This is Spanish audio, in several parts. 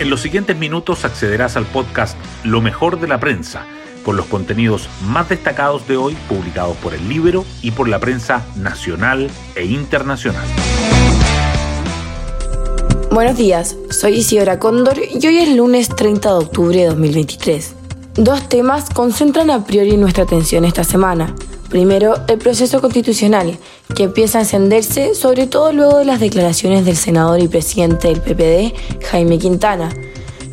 En los siguientes minutos accederás al podcast Lo mejor de la prensa, con los contenidos más destacados de hoy publicados por el libro y por la prensa nacional e internacional. Buenos días, soy Isidora Cóndor y hoy es lunes 30 de octubre de 2023. Dos temas concentran a priori nuestra atención esta semana. Primero, el proceso constitucional, que empieza a encenderse sobre todo luego de las declaraciones del senador y presidente del PPD, Jaime Quintana,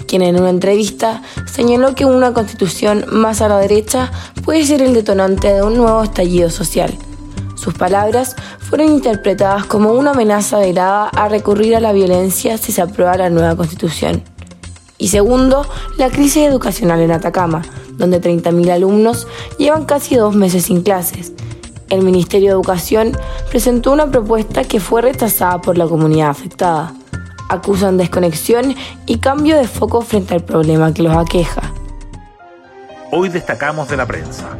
quien en una entrevista señaló que una constitución más a la derecha puede ser el detonante de un nuevo estallido social. Sus palabras fueron interpretadas como una amenaza velada a recurrir a la violencia si se aprueba la nueva constitución. Y segundo, la crisis educacional en Atacama, donde 30.000 alumnos llevan casi dos meses sin clases. El Ministerio de Educación presentó una propuesta que fue rechazada por la comunidad afectada. Acusan desconexión y cambio de foco frente al problema que los aqueja. Hoy destacamos de la prensa.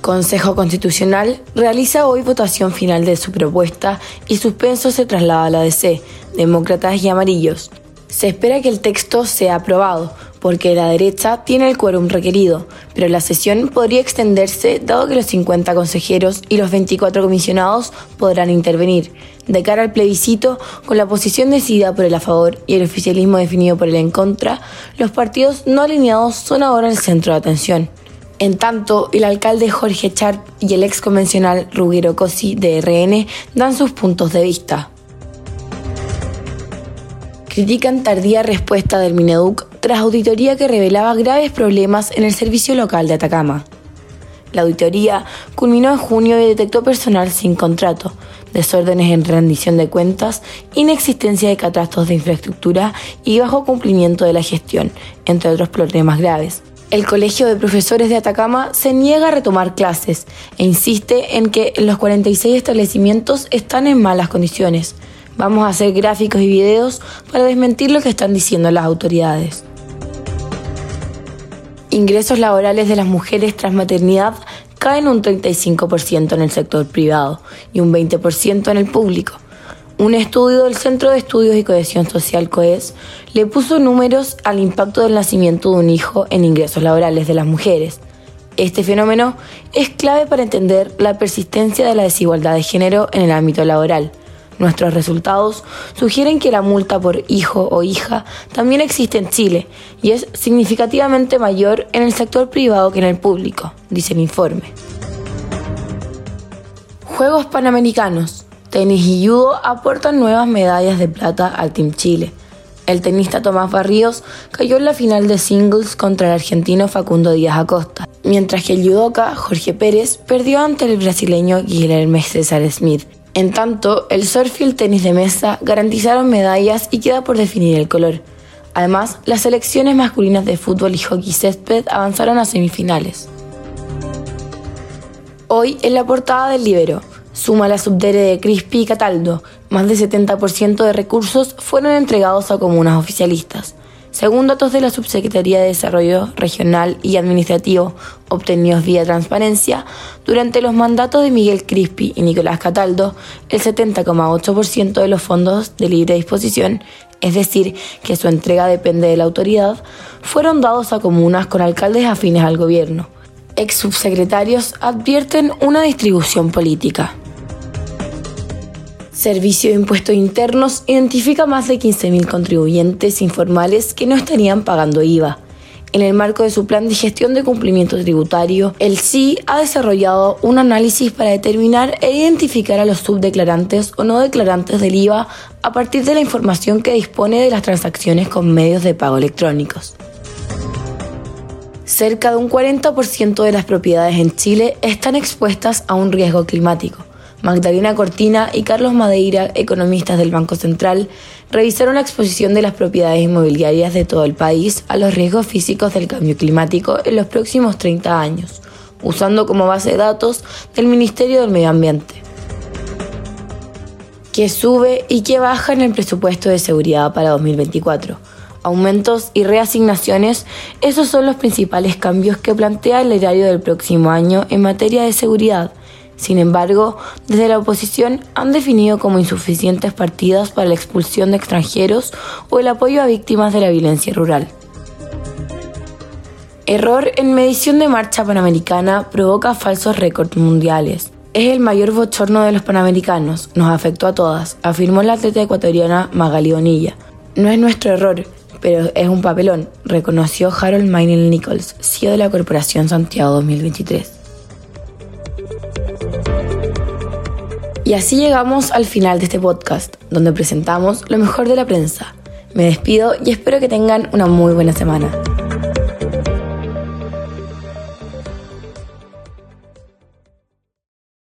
Consejo Constitucional realiza hoy votación final de su propuesta y suspenso se traslada a la DC, Demócratas y Amarillos. Se espera que el texto sea aprobado, porque la derecha tiene el quórum requerido, pero la sesión podría extenderse dado que los 50 consejeros y los 24 comisionados podrán intervenir. De cara al plebiscito, con la posición decidida por el a favor y el oficialismo definido por el en contra, los partidos no alineados son ahora el centro de atención. En tanto, el alcalde Jorge Charp y el ex convencional Ruggero Cosi de RN dan sus puntos de vista critican tardía respuesta del Mineduc tras auditoría que revelaba graves problemas en el servicio local de Atacama. La auditoría culminó en junio y detectó personal sin contrato, desórdenes en rendición de cuentas, inexistencia de catastros de infraestructura y bajo cumplimiento de la gestión, entre otros problemas graves. El Colegio de Profesores de Atacama se niega a retomar clases e insiste en que los 46 establecimientos están en malas condiciones, Vamos a hacer gráficos y videos para desmentir lo que están diciendo las autoridades. Ingresos laborales de las mujeres tras maternidad caen un 35% en el sector privado y un 20% en el público. Un estudio del Centro de Estudios y Cohesión Social COES le puso números al impacto del nacimiento de un hijo en ingresos laborales de las mujeres. Este fenómeno es clave para entender la persistencia de la desigualdad de género en el ámbito laboral. Nuestros resultados sugieren que la multa por hijo o hija también existe en Chile y es significativamente mayor en el sector privado que en el público, dice el informe. Juegos Panamericanos. Tenis y judo aportan nuevas medallas de plata al Team Chile. El tenista Tomás Barríos cayó en la final de singles contra el argentino Facundo Díaz Acosta, mientras que el judoka Jorge Pérez perdió ante el brasileño Guilherme César Smith en tanto, el surf y el tenis de mesa garantizaron medallas y queda por definir el color. Además, las selecciones masculinas de fútbol y hockey césped avanzaron a semifinales. Hoy, en la portada del Libero, suma la subdere de Crispi y Cataldo, más del 70% de recursos fueron entregados a comunas oficialistas. Según datos de la Subsecretaría de Desarrollo Regional y Administrativo obtenidos vía transparencia, durante los mandatos de Miguel Crispi y Nicolás Cataldo, el 70,8% de los fondos de libre disposición, es decir, que su entrega depende de la autoridad, fueron dados a comunas con alcaldes afines al gobierno. Ex subsecretarios advierten una distribución política. Servicio de Impuestos Internos identifica más de 15.000 contribuyentes informales que no estarían pagando IVA. En el marco de su plan de gestión de cumplimiento tributario, el SI ha desarrollado un análisis para determinar e identificar a los subdeclarantes o no declarantes del IVA a partir de la información que dispone de las transacciones con medios de pago electrónicos. Cerca de un 40% de las propiedades en Chile están expuestas a un riesgo climático. Magdalena Cortina y Carlos Madeira, economistas del Banco Central, revisaron la exposición de las propiedades inmobiliarias de todo el país a los riesgos físicos del cambio climático en los próximos 30 años, usando como base de datos del Ministerio del Medio Ambiente. ¿Qué sube y qué baja en el presupuesto de seguridad para 2024? Aumentos y reasignaciones, esos son los principales cambios que plantea el erario del próximo año en materia de seguridad Sin embargo, desde la oposición han definido como insuficientes partidas para la expulsión de extranjeros o el apoyo a víctimas de la violencia rural. Error en medición de marcha panamericana provoca falsos récords mundiales. Es el mayor bochorno de los panamericanos, nos afectó a todas, afirmó la atleta ecuatoriana Magali Bonilla. No es nuestro error, pero es un papelón, reconoció Harold Maynell Nichols, CEO de la Corporación Santiago 2023. Y así llegamos al final de este podcast, donde presentamos lo mejor de la prensa. Me despido y espero que tengan una muy buena semana.